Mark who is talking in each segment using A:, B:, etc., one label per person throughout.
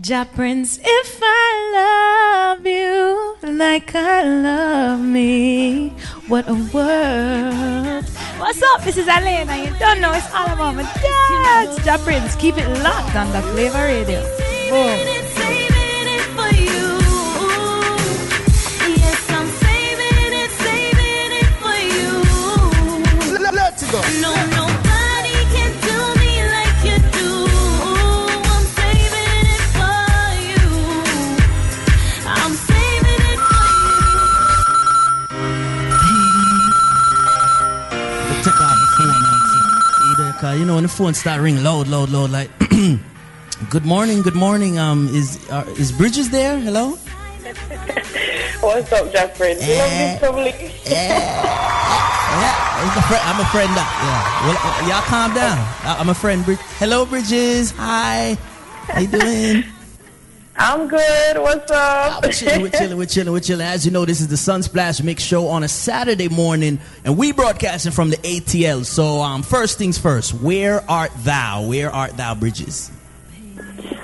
A: Jah Prince, if I love you like I love me, what a world. What's up? This is Elena. You don't know it's all about my dad. Jah Prince, keep it locked on the Flavor Radio. Boom.
B: When the phone start ringing loud, loud, loud, like. good morning, good morning. Um, is uh, is Bridges there? Hello.
C: What's up, Jeffrey? You love this public.
B: Yeah, I'm a friend. I'm a friend. Yeah. Well, uh, y'all calm down. I'm a friend. Hello, Bridges. Hi. How you doing?
C: I'm good. What's up?
B: We're chilling, we're chilling, we're chilling, we're chilling. As you know, this is the Sunsplash Mix Show on a Saturday morning, and we broadcasting from the ATL. So, um, first things first, where art thou? Where art thou, Bridges?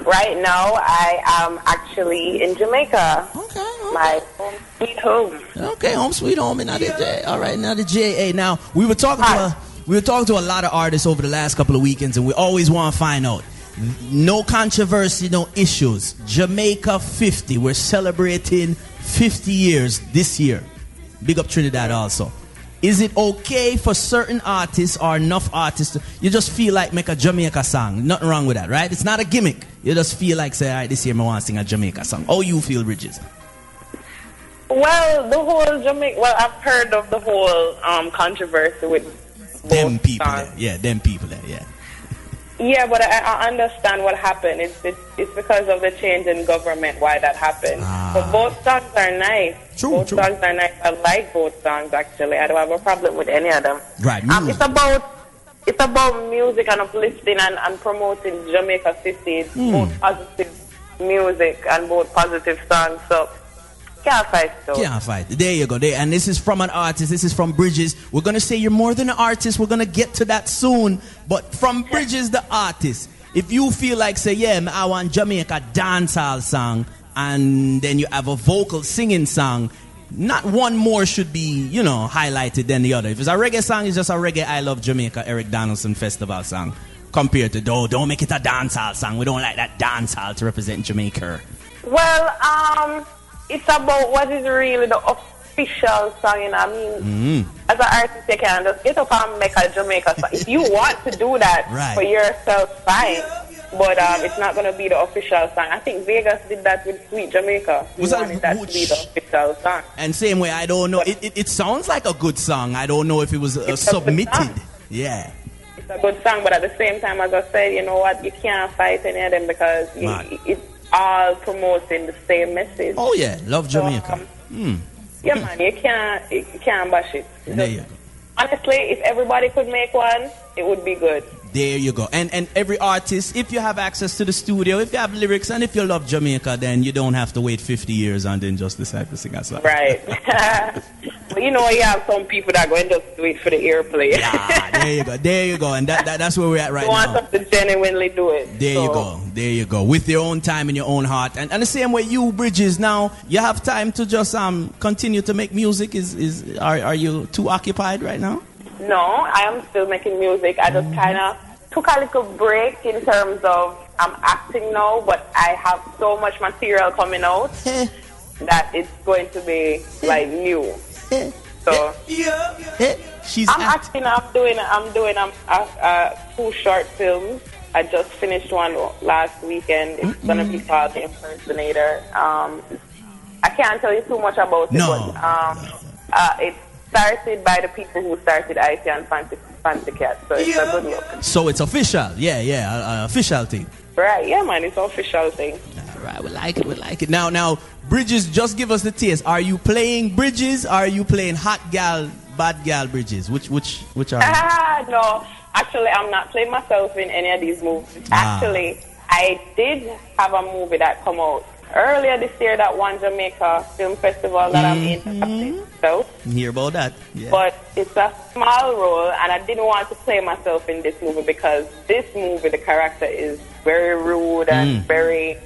C: right now, I am actually in Jamaica.
B: Okay, okay.
C: My home sweet home.
B: Okay, home sweet home, and now the J. All right, now the JA. Now we were talking to a, we were talking to a lot of artists over the last couple of weekends, and we always want to find out. No controversy, no issues. Jamaica 50. We're celebrating 50 years this year. Big up Trinidad also. Is it okay for certain artists or enough artists to, you just feel like make a Jamaica song? Nothing wrong with that, right? It's not a gimmick. You just feel like say, all right, this year I want to sing a Jamaica song. Oh, you feel, Bridges?
C: Well, the whole Jamaica. Well, I've heard of the whole um, controversy with
B: Them people
C: songs.
B: there. Yeah, them people there, yeah.
C: Yeah, but I, I understand what happened. It's, it's it's because of the change in government why that happened.
B: Ah.
C: But both songs are nice.
B: True,
C: both
B: true.
C: songs are nice. I like both songs actually. I don't have a problem with any of them.
B: Right,
C: Um, it's about it's about music and uplifting and, and promoting Jamaica City. It's
B: Hmm.
C: both positive music and both positive songs. So can't fight though.
B: Can't fight. There you go. There. And this is from an artist. This is from Bridges. We're going to say you're more than an artist. We're going to get to that soon. But from Bridges, the artist, if you feel like, say, yeah, I want Jamaica dancehall song, and then you have a vocal singing song, not one more should be, you know, highlighted than the other. If it's a reggae song, it's just a reggae I Love Jamaica Eric Donaldson Festival song. Compared to, don't, don't make it a dancehall song. We don't like that dancehall to represent Jamaica.
C: Well, um, it's about what is really the official song. You know, I mean,
B: Mm.
C: as an artist, you can just get up and make a Jamaica song. if you want to do that
B: Right.
C: for yourself, fine. But um, it's not going to be the official song. I think Vegas did that with Sweet Jamaica. He
B: Was that
C: that to be the official song.
B: And same way, I don't know. It, it, it sounds like a good song. I don't know if it was uh,
C: It's a good
B: submitted. Yeah.
C: It's a good song, but at the same time, as I said, you know what? You can't fight any of them because you,
B: Right.
C: All promoting the same message.
B: Oh yeah, love
C: So,
B: Jamaica.
C: um,
B: Hmm.
C: Yeah, man, you can't you can't bash it.
B: There you go.
C: Honestly, if everybody could make one, it would be good.
B: There you go. And and every artist, if you have access to the studio, if you have lyrics, and if you love Jamaica, then you don't have to wait 50 years and then just decide to sing a song.
C: Right. but you know, you have some people that go and just do it for the airplay.
B: Yeah, there you go. There you go. And that, that that's where we're at right
C: you want
B: now.
C: them to genuinely do it.
B: There you go. There you go. With your own time in your own heart. And, and the same way you, Bridges, now you have time to just um continue to make music. Is is are, are you too occupied right now?
C: No, I am still making music. I just kind of took a little break in terms of I'm acting now, but I have so much material coming out that it's going to be like new. So
B: She's
C: I'm
B: act-
C: acting. I'm doing. I'm doing. Um, uh, uh, two short films. I just finished one last weekend. It's gonna be called The Impersonator. Um, I can't tell you too much about it,
B: No.
C: but um, uh, it started by the people who started IT and Fancy, Fancy Cat, so it's a good look.
B: So it's official. Yeah, yeah, uh, uh, official thing.
C: Right? Yeah, man, it's an official thing.
B: All right, we like it. We like it. Now, now, Bridges, just give us the taste. Are you playing Bridges? Are you playing Hot Gal, Bad Gal Bridges? Which, which, which are?
C: Ah, no, actually, I'm not playing myself in any of these movies.
B: Ah.
C: Actually, I did have a movie that come out earlier this year that one Jamaica Film Festival that I'm in. So,
B: Hear about that? Yeah.
C: but it's a small role, and I didn't want to play myself in this movie because this movie, the character is very rude and
B: Mm.
C: very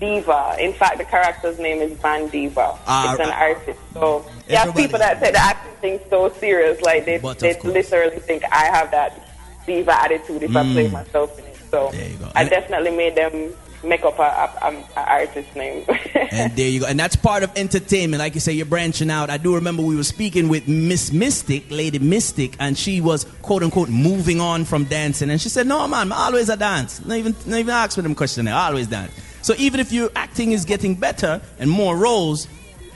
C: Diva. In fact, the character's name is Van Diva.
B: Ah,
C: it's an
B: ah.
C: artist. So you have people that take the acting thing so serious, like they, they
B: course.
C: literally think I have that diva attitude if I play myself in it. So
B: Mm. There you go.
C: I definitely made them make up a, a, a, a artist name.
B: And there you go. And that's part of entertainment. Like you say, you're branching out. I do remember we were speaking with Miss Mystic, Lady Mystic, and she was quote unquote moving on from dancing. And she said, No, man, I always a dance. Not even, not even ask for them question. I always dance. So even if your acting is getting better and more roles,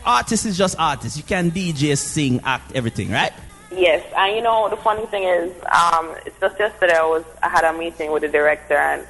B: artist is just artist. You can DJ, sing, act, everything, right?
C: Yes, and you know the funny thing is, um, it's just yesterday I was I had a meeting with the director and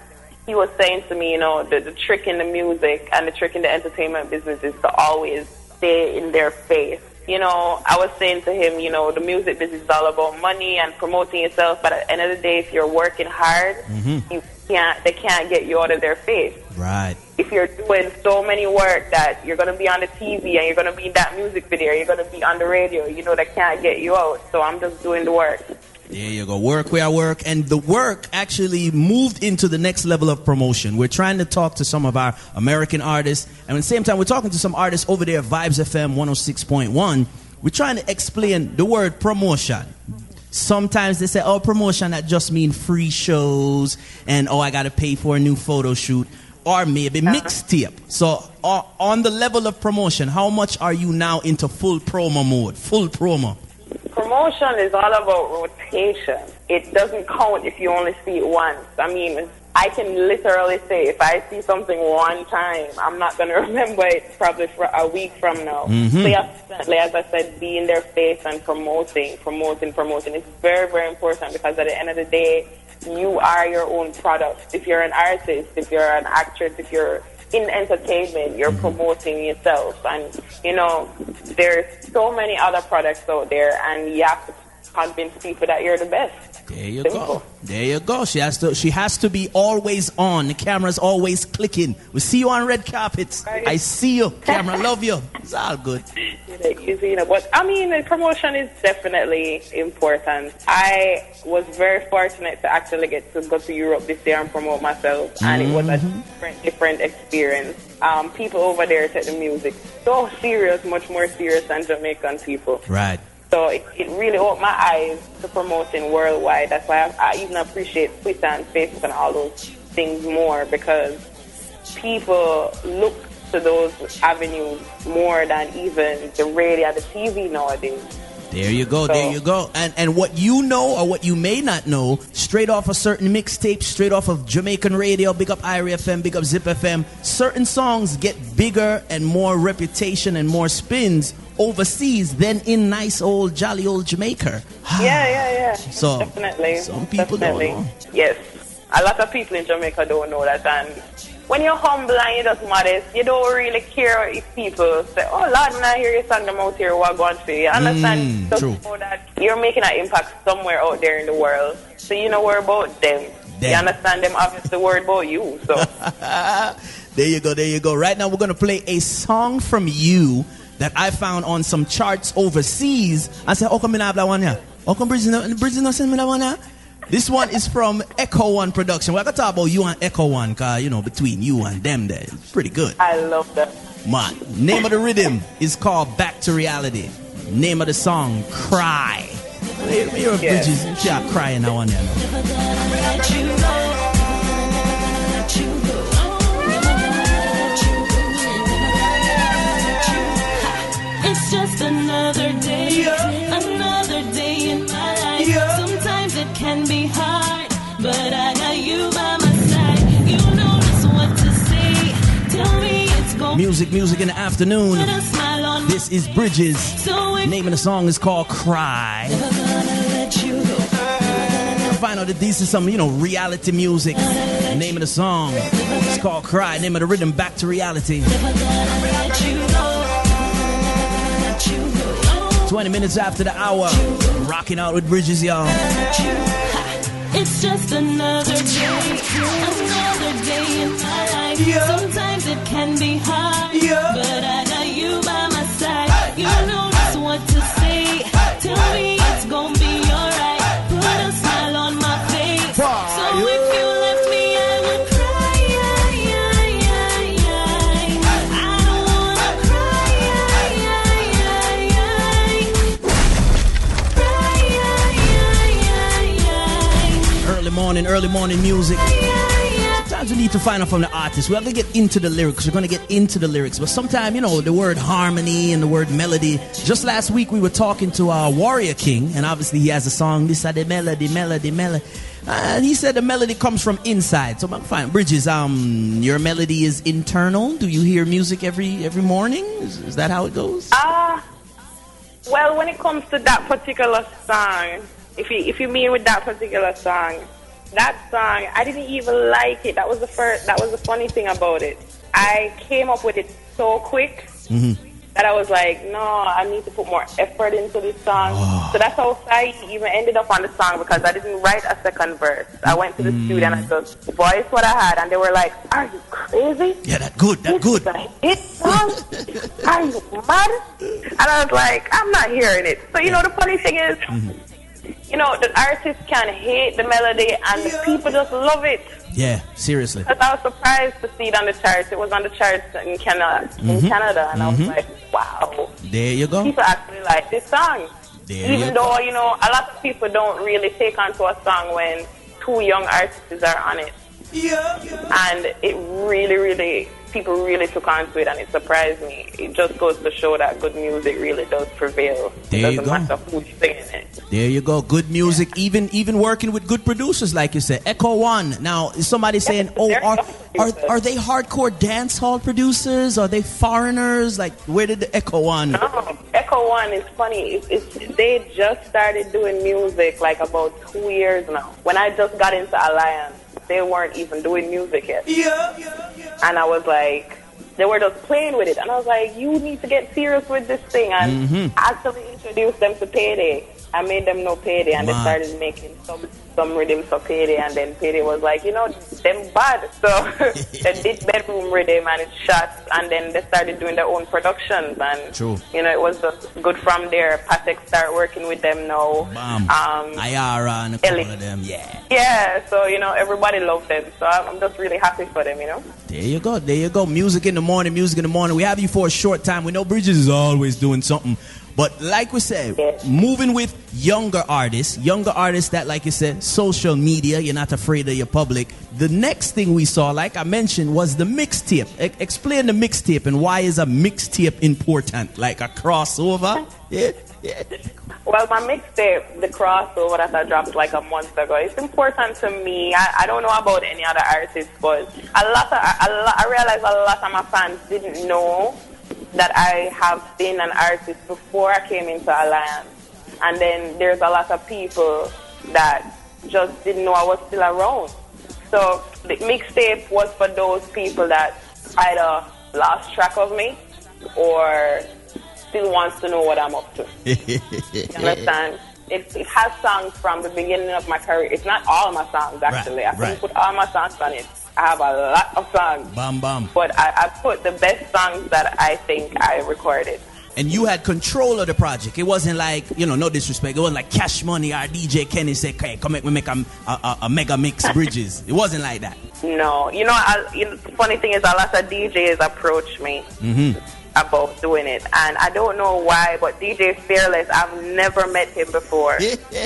C: he was saying to me, you know, the, the trick in the music and the trick in the entertainment business is to always stay in their face. You know, I was saying to him, you know, the music business is all about money and promoting yourself, but at the end of the day, if you're working hard, mm-hmm. you can't they can't get you out of their face
B: Right.
C: if you're doing so many work that you're going to be on the TV and you're going to be in that music video, you're going to be on the radio, you know, they can't get you out. So I'm just doing the work.
B: There you go. Work where I work. And the work actually moved into the next level of promotion. We're trying to talk to some of our American artists. And at the same time, we're talking to some artists over there, Vibes FM 106.1. We're trying to explain the word promotion. Sometimes they say, oh, promotion, that just means free shows. And, oh, I got to pay for a new photo shoot. Or maybe mixtape. So, uh, on the level of promotion, how much are you now into full promo mode? Full promo.
C: Promotion is all about rotation. It doesn't count if you only see it once. I mean, I can literally say if I see something one time, I'm not going to remember it probably for a week from now. Mm-hmm. So you have to, as I said, be in their face and promoting, promoting, promoting. It's very, very important because at the end of the day, you are your own product. If you're an artist, if you're an actress, if you're in entertainment, you're mm-hmm. promoting yourself. And, you know, there's so many other products out there, and you have to convince people that you're the best.
B: There you go. There you go. She has to. She has to be always on. The camera's always clicking. We see you on red carpets.
C: Right.
B: I see you. Camera, love you. It's all good.
C: You know, but I mean, the promotion is definitely important. I was very fortunate to actually get to go to Europe this year and promote myself, and it was a different, different experience. Um, people over there take the music so serious, much more serious than Jamaican people.
B: Right.
C: So it, it really opened my eyes to promoting worldwide. That's why I, I even appreciate Twitter and Facebook and all those things more because people look to those avenues more than even the radio, the TV nowadays.
B: There you go. There you go. And and what you know or what you may not know, straight off a certain mixtape, straight off of Jamaican radio, big up IRIE FM, big up Zip FM, certain songs get bigger and more reputation and more spins overseas than in nice old jolly old Jamaica.
C: Yeah, yeah, yeah.
B: So,
C: definitely,
B: some people don't
C: definitely.
B: know.
C: Yes, a lot of people in Jamaica don't know that, and when you're humble and you're just modest, you don't really care if people say, "Oh Lord, when I hear you song them out here, what going for you?" Understand?
B: Mm, true.
C: know that you're making an impact somewhere out there in the world, so you know worry about them. You understand them obviously worried about you. So
B: There you go, there you go. Right now, we're going to play a song from you that I found on some charts overseas. I said, Oh, come in, have that one here. Oh, come, Bridget, no- Bridget, no send me that one here. This one is from Echo One Production. We're going to talk about you and Echo One, because, you know, between you and them there, it's pretty good.
C: I love that.
B: Man, name of the rhythm is called Back to Reality. Name of the song, Cry. Hear hear of
C: Yeah.
B: Bridges, she are crying now and then.
D: It's just another day, another day in my life. Sometimes it can be hard, but I got you by my side. You know just what to say. Tell me it's going
B: Music, music in the afternoon.
D: Put a smile on
B: This is Bridges.
D: So
B: Name of the song is called Cry.
D: never gonna let you go.
B: Find out that these is some, you know, reality music. Name of the song. It's called Cry. Name of the rhythm, Back to Reality. 20 minutes after the hour. Rocking out with Bridges, y'all.
D: It's just another day, another day in my life. Sometimes it can be hard, but
B: early morning music. Sometimes we need to find out from the artist. We have to get into the lyrics. We're going to get into the lyrics. But sometimes, you know, the word harmony and the word melody. Just last week, we were talking to our Warrior King, and obviously he has a song, This is the melody, melody, melody. And he said the melody comes from inside. So I'm fine. Bridges, um, your melody is internal. Do you hear music every every morning? Is, is that how it goes?
C: Ah, well, when it comes to that particular song, if you if you mean with that particular song, that song I didn't even like it. That was the first. That was the funny thing about it. I came up with it so quick mm-hmm. that I was like, no, I need to put more effort into this song. Ah. So that's how I even ended up on the song because I didn't write a second verse. I went to the mm. studio and I just voiced what I had, and they were like, "Are you crazy?"
B: Yeah, that good, that good.
C: This is a hit song? Are you mad? And I was like, I'm not hearing it. So, you know, the funny thing is, mm-hmm. You know, the artist can hate the melody and the people just love it.
B: Yeah, seriously.
C: Because I was surprised to see it on the charts. It was on the charts in Canada, in mm-hmm. Canada, and I was mm-hmm. like, wow.
B: There you go.
C: People actually like this song.
B: There you
C: Even
B: go.
C: though, you know, a lot of people don't really take onto a song when two young artists are on it. Yeah, And it really, really, people really took on to it and it surprised me. It just goes to show that good music really does prevail.
B: There
C: it
B: you go.
C: who's singing it.
B: There you go. Good music. Even even working with good producers, like you said. Echo One. Now, is somebody saying, "Oh,
C: they're
B: are, are they hardcore dance hall producers? Are they foreigners? Like, where did the Echo One?
C: No, Echo One is funny. It's, it's, they just started doing music like about two years now. When I just got into Alliance, they weren't even doing music yet. And I was like, they were just playing with it. And I was like, you need to get serious with this thing. And
B: Mm-hmm.
C: actually introduced them to Payday. I made them know Payday, and
B: Wow.
C: they started making some some rhythms for Payday. And then Payday was like, you know, them bad. So they did bedroom rhythm and it shot. And then they started doing their own productions. And
B: True.
C: you know, it was just good from there. Patek started working with them now.
B: Bam.
C: Um,
B: Ayara and a couple
C: Ellie.
B: of them. Yeah.
C: yeah, so you know, everybody loved them. So I'm I'm just really happy for them. You know.
B: There you go. There you go. Music in the morning. Music in the morning. We have you for a short time. We know Bridges is always doing something. But like we said,
C: Yes.
B: moving with younger artists, younger artists that, like you said, social media, you're not afraid of your public. The next thing we saw, like I mentioned, was the mixtape. E- explain the mixtape and why is a mixtape important? Like a crossover? Yeah, yeah.
C: Well, my mixtape, the crossover that I dropped like a month ago, it's important to me. I, I don't know about any other artists, but a lot of a lot, I realize a lot of my fans didn't know that I have been an artist before I came into Alliance, and then there's a lot of people that just didn't know I was still around. So the mixtape was for those people that either lost track of me or still wants to know what I'm up to. You understand? It, it has songs from the beginning of my career. It's not all my songs, actually. I couldn't
B: right.
C: put all my songs on it. I have a lot of songs.
B: Bam, bam.
C: But I, I put the best songs that I think I recorded.
B: and you had control of the project. It wasn't like, you know, no disrespect. It wasn't like Cash Money or DJ Kenny said, "Okay, come make me make a, a, a- mega mix bridges." It wasn't like that.
C: No, you know, I, you know, the funny thing is, a lot of DJs approach me mm-hmm. About doing it, and I don't know why. But DJ Fearless, I've never met him before,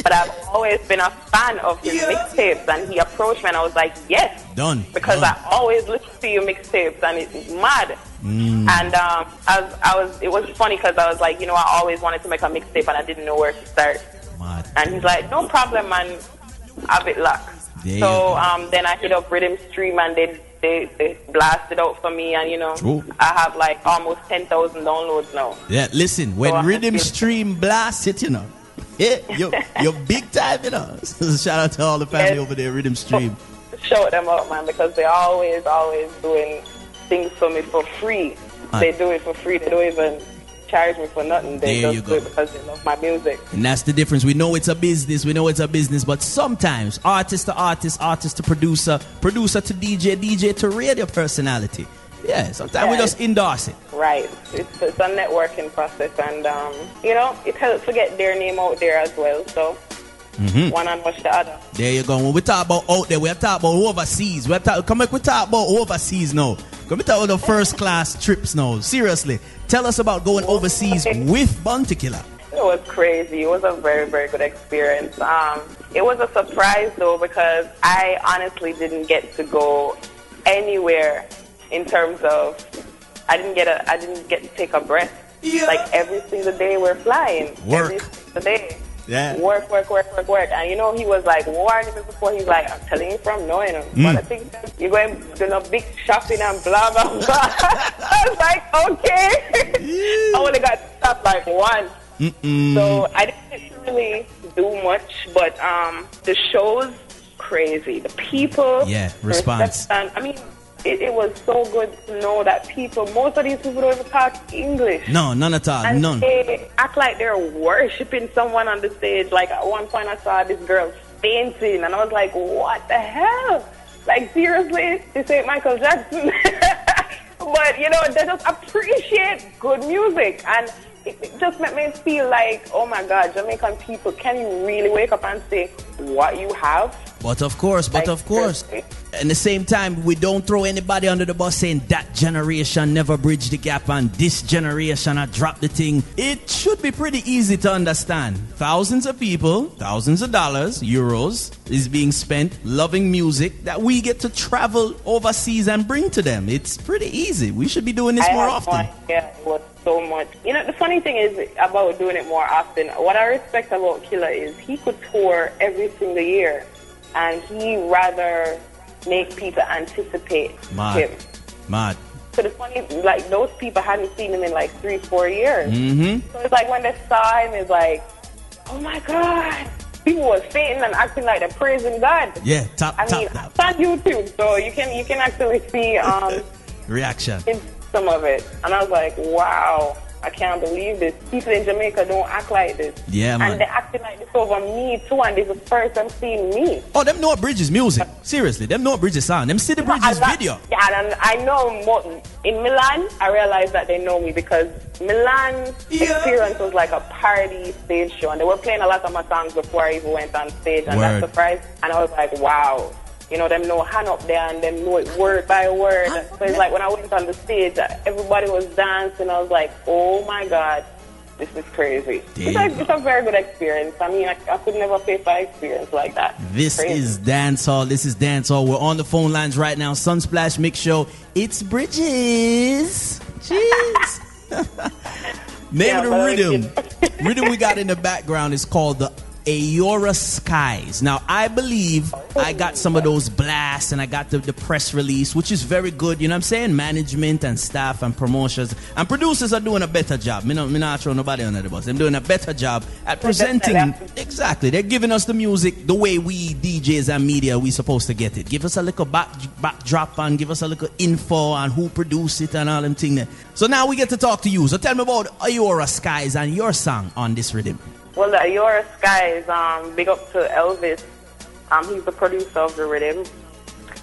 C: but I've always been a fan of his mixtapes, and he approached me, and I was like, yes,
B: Done.
C: because
B: Done.
C: I always listen to your mixtapes, and it's mad. And um, I was, I was, it was funny because I was like, you know, I always wanted to make a mixtape, and I didn't know where to start.
B: Mad.
C: And he's like, no problem, man. Have it luck.
B: There
C: so um, then I hit up Rhythm Stream and they, they, they blasted out for me. And, you know. I have like almost 10,000 downloads now.
B: Yeah, listen, when
C: So
B: Rhythm Stream blasts it, you know. Yeah, you're, you're big time, you know. Shout out to all the family
C: Yes.
B: over there, Rhythm Stream.
C: Shout them out, man, because they're always, always doing things for me for free. They do it for free. They don't even charge me for nothing. They
B: There
C: just
B: you
C: do it because they love my music.
B: And that's the difference. We know it's a business. We know it's a business. But sometimes, artist to artist, artist to producer, producer to DJ, DJ to radio personality. Yeah, sometimes we just endorse it.
C: Right. It's, it's a networking process, and um, you know, it helps to get their name out there as well. So
B: Mm-hmm.
C: one and watch the other.
B: There you go. When we talk about out there, we talk about overseas. We talk, come back, we talk about overseas now. Come talk about the first class trips now. Seriously, tell us about going overseas with Bounty Killer.
C: It was crazy. It was a very, very good experience. Um, it was a surprise though because I honestly didn't get to go anywhere in terms of I didn't get a I didn't get to take a breath.
B: Yeah.
C: Like every single day we're flying.
B: Work.
C: Every single day.
B: Yeah.
C: Work, work, work, work, work. And you know, he was like warning me before. He's like, I'm telling you from knowing him.
B: Mm.
C: But I think you're going to no big shopping and blah, blah, blah. I was like, okay. I only got stopped like once. So I didn't really do much, but um, the show's crazy. The people,
B: Yeah, response.
C: I mean, it, it was so good to know that people, most of these people don't even talk English.
B: No, none at all.
C: And
B: None.
C: they act like they're worshiping someone on the stage. Like at one point, I saw this girl fainting, and I was like, "What the hell? Like seriously, this ain't Michael Jackson." but you know, they just appreciate good music, and it, it just made me feel like, "Oh my God, Jamaican people, can you really wake up and say what you have?"
B: But of course, but of course. At the same time, we don't throw anybody under the bus saying that generation never bridged the gap and this generation I dropped the thing. It should be pretty easy to understand. Thousands of people, thousands of dollars, euros, is being spent loving music that we get to travel overseas and bring to them. It's pretty easy. We should be doing this
C: I
B: more often.
C: it was so much. You know, the funny thing is about doing it more often. What I respect about Killer is he could tour every single year, and he rather make people anticipate
B: Mad.
C: him.
B: Mad.
C: So the funny, like those people hadn't seen him in like three, four years.
B: Mm-hmm.
C: So it's like when they saw him, it's like, oh my god. People were fainting and acting like they're praising God.
B: Yeah, top,
C: I
B: top,
C: mean,
B: top.
C: it's on YouTube, so you can you can actually see um,
B: Reaction.
C: in some of it, and I was like, wow, I can't believe this. People in Jamaica don't act like this.
B: Yeah, man.
C: And they're acting like this over me too, and this is the first time seeing me.
B: Oh, them know Bridges music. Seriously, them know Bridges sound. Them see the Bridges video.
C: Yeah, and I know more. In Milan, I realized that they know me because Milan
B: Yeah.
C: experience was like a party stage show, and they were playing a lot of my songs before I even went on stage, and
B: Word.
C: that's surprised. And I was like, wow. You know, them know hand up there and them know it word by word. So it's like when I went on the stage, everybody was dancing. I was like, oh my God, this is crazy. It's, a, it's a very good experience. I mean, I, I could never pay for an experience like that.
B: This
C: Crazy.
B: is Dance Hall. This is Dance Hall. We're on the phone lines right now. Sunsplash Mix Show. It's Bridges. Jeez. Name
C: Yeah,
B: of the rhythm. rhythm we got in the background is called the Aora Skies. Now, I believe I got some of those blasts and I got the, the press release, which is very good. You know what I'm saying? Management and staff and promotions and producers are doing a better job. Me, no, me not throw nobody under the bus. They're doing a better job at presenting. Exactly. They're giving us the music the way we DJs and media we supposed to get it. Give us a little back backdrop and give us a little info on who produced it and all them things. there. So now we get to talk to you. So tell me about Ayora Skies and your song on this rhythm.
C: Well, the Your Skies, um, big up to Elvis. Um, he's the producer of the rhythm.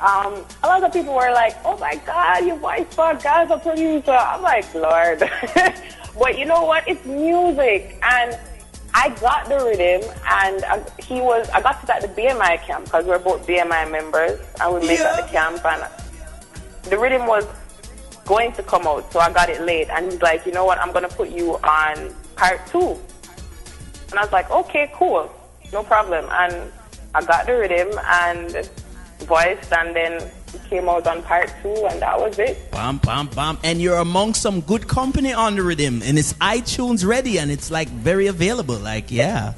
C: Um, a lot of people were like, "Oh my God, your voice for God's a producer." I'm like, Lord, but you know what? It's music, and I got the rhythm, and I, he was. I got it at the BMI camp because we're both BMI members, and we met at the camp, and the rhythm was going to come out, so I got it late. And he's like, you know what? I'm gonna put you on part two. And I was like, okay, cool, no problem. And I got the rhythm and voiced, and then came out on part two, and that was it.
B: Bam, bam, bam. And you're among some good company on the rhythm. And it's iTunes ready and it's like very available. Like, yeah.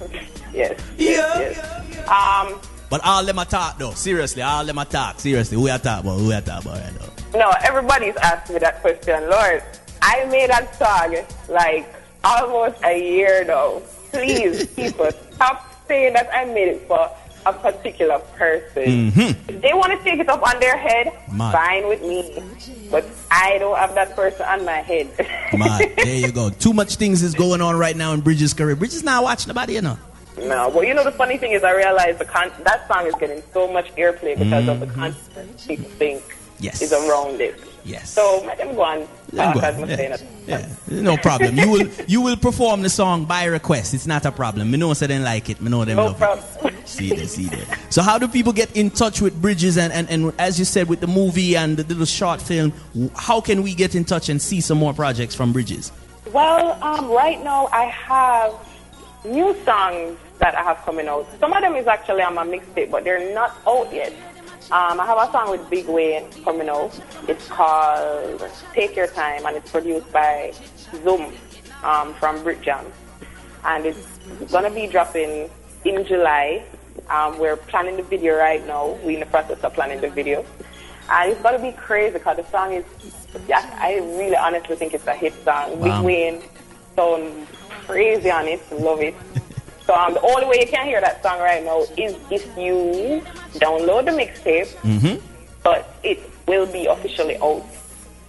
C: Yes.
B: Yeah.
C: yes. Um,
B: But all them talk though. Seriously, all them talk. Seriously, who talk about? Who talk about right now?
C: no, everybody's asked me that question. Lord, I made that song like almost a year now. Please, people, stop saying that I made it for a particular person. Mm-hmm. If they want to take it up on their head, fine with me. But I don't have that person on my head.
B: Man, there you go. Too much things is going on right now in Bridges' career. Bridges not watching nobody, you know.
C: no, well, you know the funny thing is, I realize the con- that song is getting so much airplay because of the mm-hmm. content people think
B: Yes.
C: is around it.
B: Yes.
C: So let them go on.
B: Let
C: talk
B: go.
C: as
B: Yeah. Yeah. No problem. You will you will perform the song by request. It's not a problem. Me know say they like it. Me know them
C: No
B: love
C: problem.
B: it. See there, see there. So how do people get in touch with Bridges and, and, and as you said with the movie and the little short film, how can we get in touch and see some more projects from Bridges?
C: Well, um, right now I have new songs that I have coming out. Some of them is actually on my mixtape, but they're not out yet. Um, I have a song with Big Wayne coming out. It's called Take Your Time, and it's produced by Zoom um, from Brit Jam. And it's gonna be dropping in July. Um, we're planning the video right now. We're in the process of planning the video. And it's gonna be crazy because the song is, yeah, I really honestly think it's a hit song.
B: Wow.
C: Big Wayne sound crazy on it. Love it. So um, the only way you can hear that song right now is if you download the mixtape,
B: Mm-hmm.
C: but it will be officially out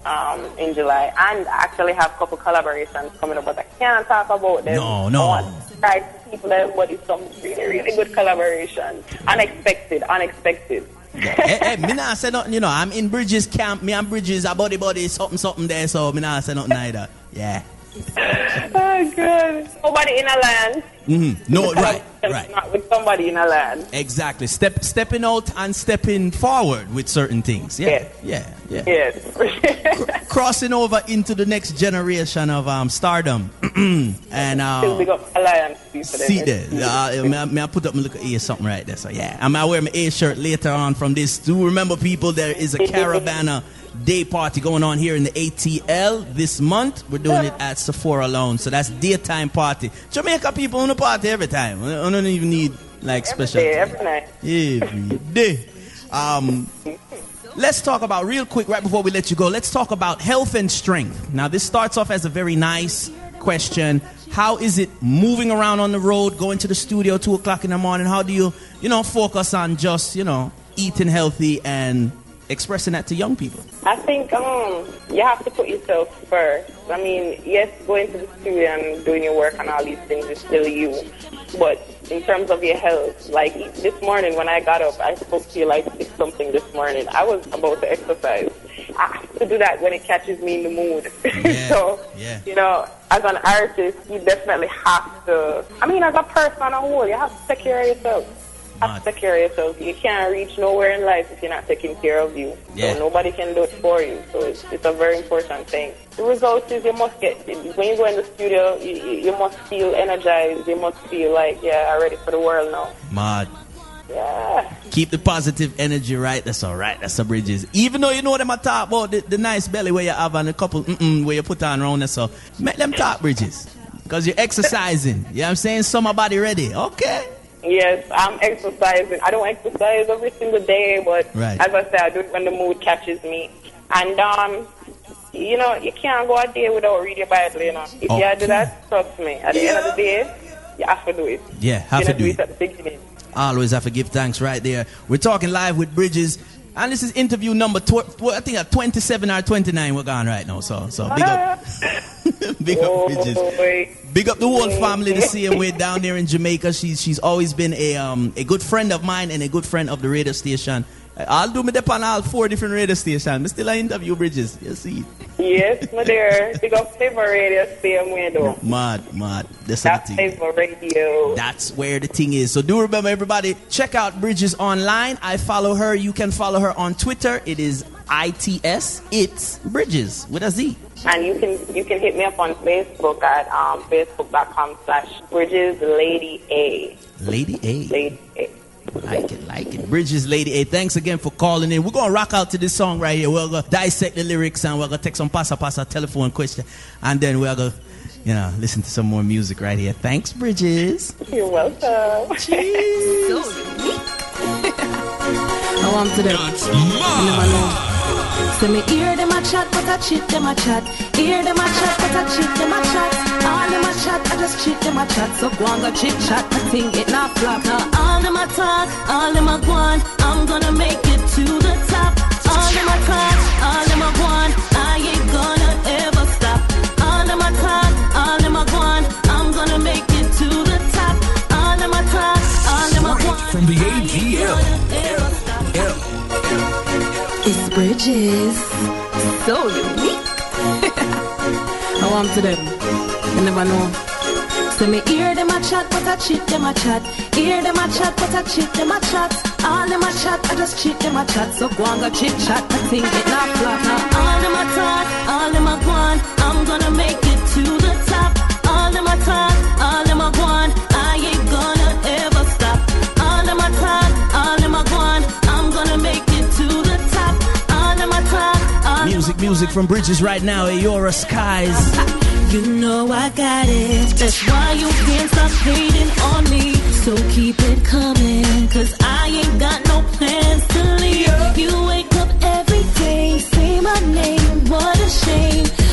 C: um, in July. And I actually have a couple collaborations coming up, but I can't talk about them.
B: No, no.
C: I want to try to keep them, but it's some really, really good collaboration. Unexpected, unexpected.
B: hey, hey, me not say nothing, you know. I'm in Bridges camp. Me and Bridges, a body body, something, something there. So me not say nothing either. Yeah.
C: Oh, good. Nobody in a land.
B: Mm-hmm. No, right, right.
C: Not with somebody in a land.
B: Exactly. Step, stepping out and stepping forward with certain things. Yeah,
C: Yes.
B: yeah, yeah.
C: Yes.
B: Crossing over into the next generation of um, stardom. and
C: Still big
B: uh,
C: up Alliance. people
B: see there, uh, may, I, may I put up my little A something right there? So yeah, I might wear my A shirt later on from this. Do remember, people, there is a Caravana day party going on here in the ATL this month. We're doing it at Sephora Lounge, so that's daytime party. Jamaica people on the party every time. I don't even need like special.
C: day, every night.
B: Every day. Um, let's talk about real quick right before we let you go. Let's talk about health and strength. Now, this starts off as a very nice question. How is it moving around on the road, going to the studio two o'clock in the morning? How do you, you know, focus on just, you know, eating healthy and expressing that to young people?
C: I think um, you have to put yourself first. I mean, yes, going to the studio and doing your work and all these things is still you. But in terms of your health, like this morning when I got up, I spoke to you like six something this morning. I was about to exercise. I have to do that when it catches me in the mood.
B: Yeah,
C: so,
B: yeah.
C: you know, as an artist, you definitely have to. I mean, as a person on a whole, you have to take care of yourself. To take care of yourself. You can't reach nowhere in life if you're not taking care of you.
B: Yeah.
C: So nobody can do it for you. So it's, it's a very important thing. The result is you must get, when you go in the studio, you, you you must feel energized. You must feel like, yeah, I'm ready for the world now.
B: Mad.
C: Yeah.
B: Keep the positive energy right. That's all right. That's the bridges. Even though you know them I talk about the, the nice belly where you have and a couple mm-mm where you put on around there. So make them talk bridges. Because you're exercising. You know what I'm saying? Summer body ready. Okay.
C: Yes, I'm exercising. I don't exercise every single day, but
B: Right.
C: as I said, I do it when the mood catches me. And um, you know, you can't go a day without reading your Bible. You know, if you
B: Okay.
C: do that, trust me. At the end of the day, you have to do it.
B: Yeah, have
C: you
B: to do
C: do
B: it.
C: it at the beginning.
B: Always have to give thanks right there. We're talking live with Bridges. And this is interview number, tw- tw- I think at 27 or 29 we're gone right now. So, so big up, big up
C: Oh,
B: Bridges. Big up the whole family the same way down there in Jamaica. She's she's always been a um a good friend of mine and a good friend of the radio station. I'll do me on all four different radio stations. I still I interview Bridges. You see,
C: Yes, my dear. Big up Flavor Radio, same way though.
B: mad, mad. That's
C: That's
B: the.
C: Flavor Radio.
B: That's where the thing is. So do remember, everybody, check out Bridges online. I follow her. You can follow her on Twitter. It is ITS. It's Bridges with a Z.
C: And you can you can hit me up on Facebook at um, facebook.com slash Bridges Lady A.
B: Lady A.
C: Lady A.
B: Like it, like it. Bridges Lady A. Thanks again for calling in. We're gonna rock out to this song right here. We're gonna dissect the lyrics and we're gonna take some pasa pasa telephone question, and then we're gonna, you know, listen to some more music right here. Thanks, Bridges.
C: You're welcome. Cheers.
E: I want to them. You never know. So me hear them a chat, but I cheat them a chat. Hear them a chat, but I cheat them a chat. All them a chat, I just cheat them a chat. So go and go chit chat, I think it not flop. Now all them a talk, all them a go on. I'm gonna make it to the top. All them a talk, all them a go on. Bridges. So unique. I want to them. You never know. So me hear them a chat, but I cheat them a chat. Hear them a chat, but I cheat them a chat. All them a chat, I just cheat them a chat. So go and go chit chat, I think it not flop.
B: From Bridges right now. Ayora Skies.
E: You know I got it. That's why you can't stop hating on me. So keep it coming. Cause I ain't got no plans to leave. You wake up every day, say my name. What a shame.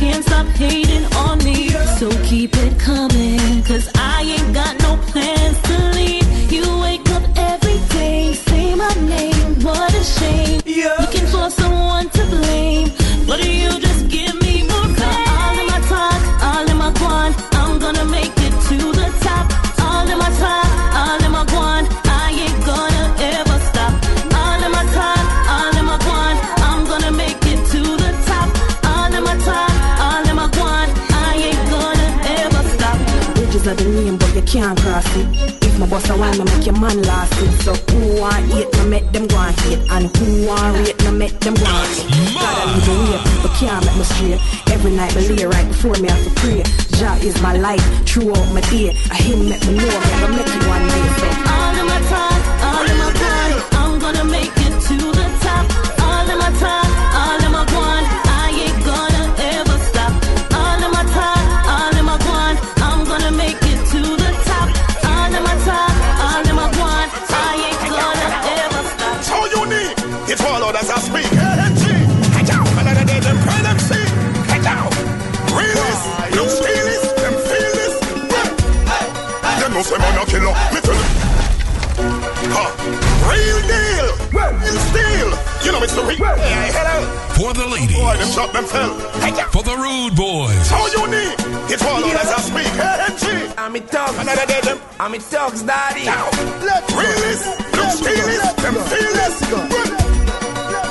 E: Can't stop hating on me. So keep it coming. Cause I ain't got no plans to
F: can't cross it. If my boss a wine, me make your man last it. So who want hate, me make them go and hate. And who want rate, me make them go and rate. God, I live in here, people can't make me straight. Every night me lay right before me have to pray. Jah is my life, throughout my day. I him make me know, me gonna make it one day. So
G: ladies,
H: Boy, them fell.
G: For the rude boys,
H: So unique, it's all others I speak. ANC,
I: I'm it thugs.
H: another day them.
I: I'm it thugs, daddy.
H: Realist, them steelist, them feelist.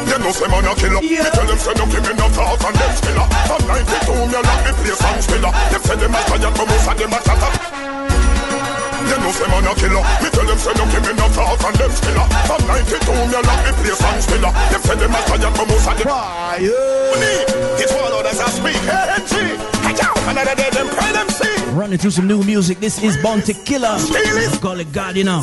H: Them no say man a killer. Me tell them say no give me no talk and them skiller. From 92 me lock the place and spiller. Them say them a tired from us and them a chatter. Them no say man a killer. Me tell them say no give me no talk and them skiller. From 92 me lock the place and spiller. Them say them a tired from and them. It's one others I speak. Out. Another day them pray them see.
B: Running through some new music. This is Bounty Killer. Call it God, you know.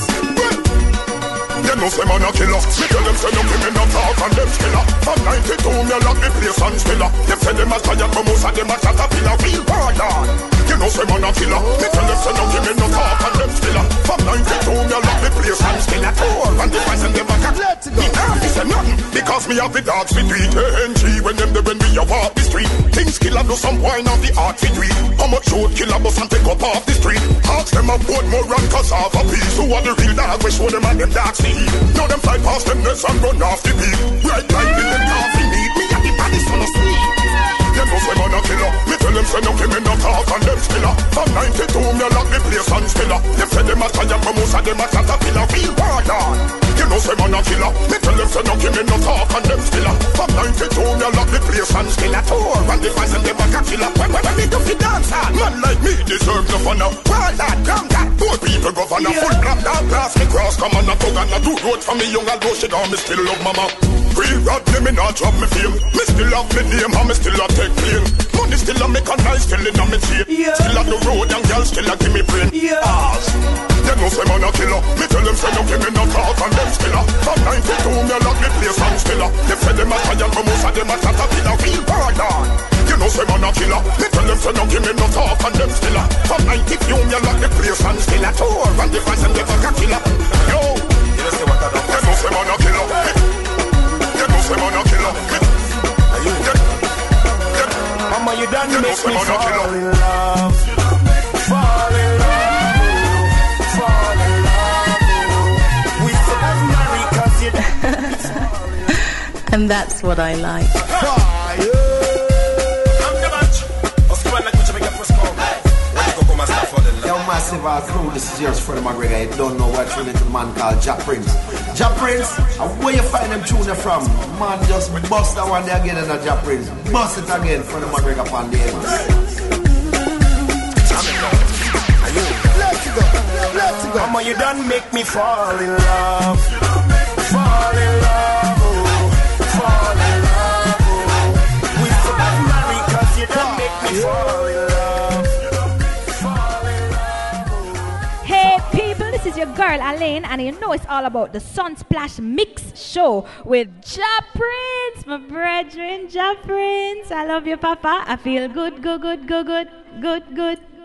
H: Them no say man a killer Me tell them say no give me no talk and them skiller From 92 me lock the place and spiller Them say them a tired from us and them a caterpillar Real warlord You know say man a killer Me tell them say no give me no talk and them skiller From 92 me lock the place and skiller Tour and the price and them a cat Me can't be say nothing Because me have the dogs fi tweet ANC when them the when we a walk the street. Things killer do some wine of the art fi tweet How much shoot killer bus and take up off the street? Ask them a boat more run cause half a piece. Who are the real dog? We show them and them dark see. Now them fly past them nest and run off the beat. Right like in them coffee need Me and the body full of sleep no say man a killer. Me tell them say no give me no talk and them skiller From 92 me lock the place and spiller. Them say them a tired from us and them a caterpillar. Real warlord You know say man a killer say no give me no talk and them skiller From 92 me lock the place and skiller Tour. And the price and them a cat killer. When when me do fi dance hard Man like me deserve no fun. honor Warlord come that? Poor people governor Full clap down class me cross Come on a tug and a do road for me. Young although she down Me still love mama. Real rod me me not drop me fame. Me still have me name and me still a take plane Money still a make a nice still in a me chain Still on the road and girl still a give me brain. Ass Them no say man a killer. Me tell them say no give me no talk and them still a. From 92 me lock the place and still a. Them say them a tired from us and them a caterpillar. Real warlord You know say man a killer. Me tell them say no give me no talk and them still a. From 92 me lock the place and still a. Tour and the price and them a killer. Yo. You know say what I don't Them no say man a killer. You know say man a killer
I: Mama, you done
H: You know
I: make
H: say
I: me
H: man
I: fall in love. Fall in love. Fall in love. We said I'm married 'cause you
E: And that's what I like.
I: fire. I'm the bunch. Oscar, like what you make a first call. When you go come and start falling in love.
J: Yo, massive crew, this is yours, Freddie McGregor. You don't know what's related to the man called Jah Prince. Jah Prince, where you find them tune from? Man, just bust that one there again in a Jah Prince. Bust it again, Freddie McGregor on the end. go.
I: Come on, you done make me fall in love. Fall in love, oh. Fall in love, oh. We should married 'cause you done make me fall
A: your girl Alaine, and you know it's all about the Sunsplash Mix Show with Jah Prince, my brethren, Jah Prince. I love you, Papa. I feel good, good, good, good, good, good, good.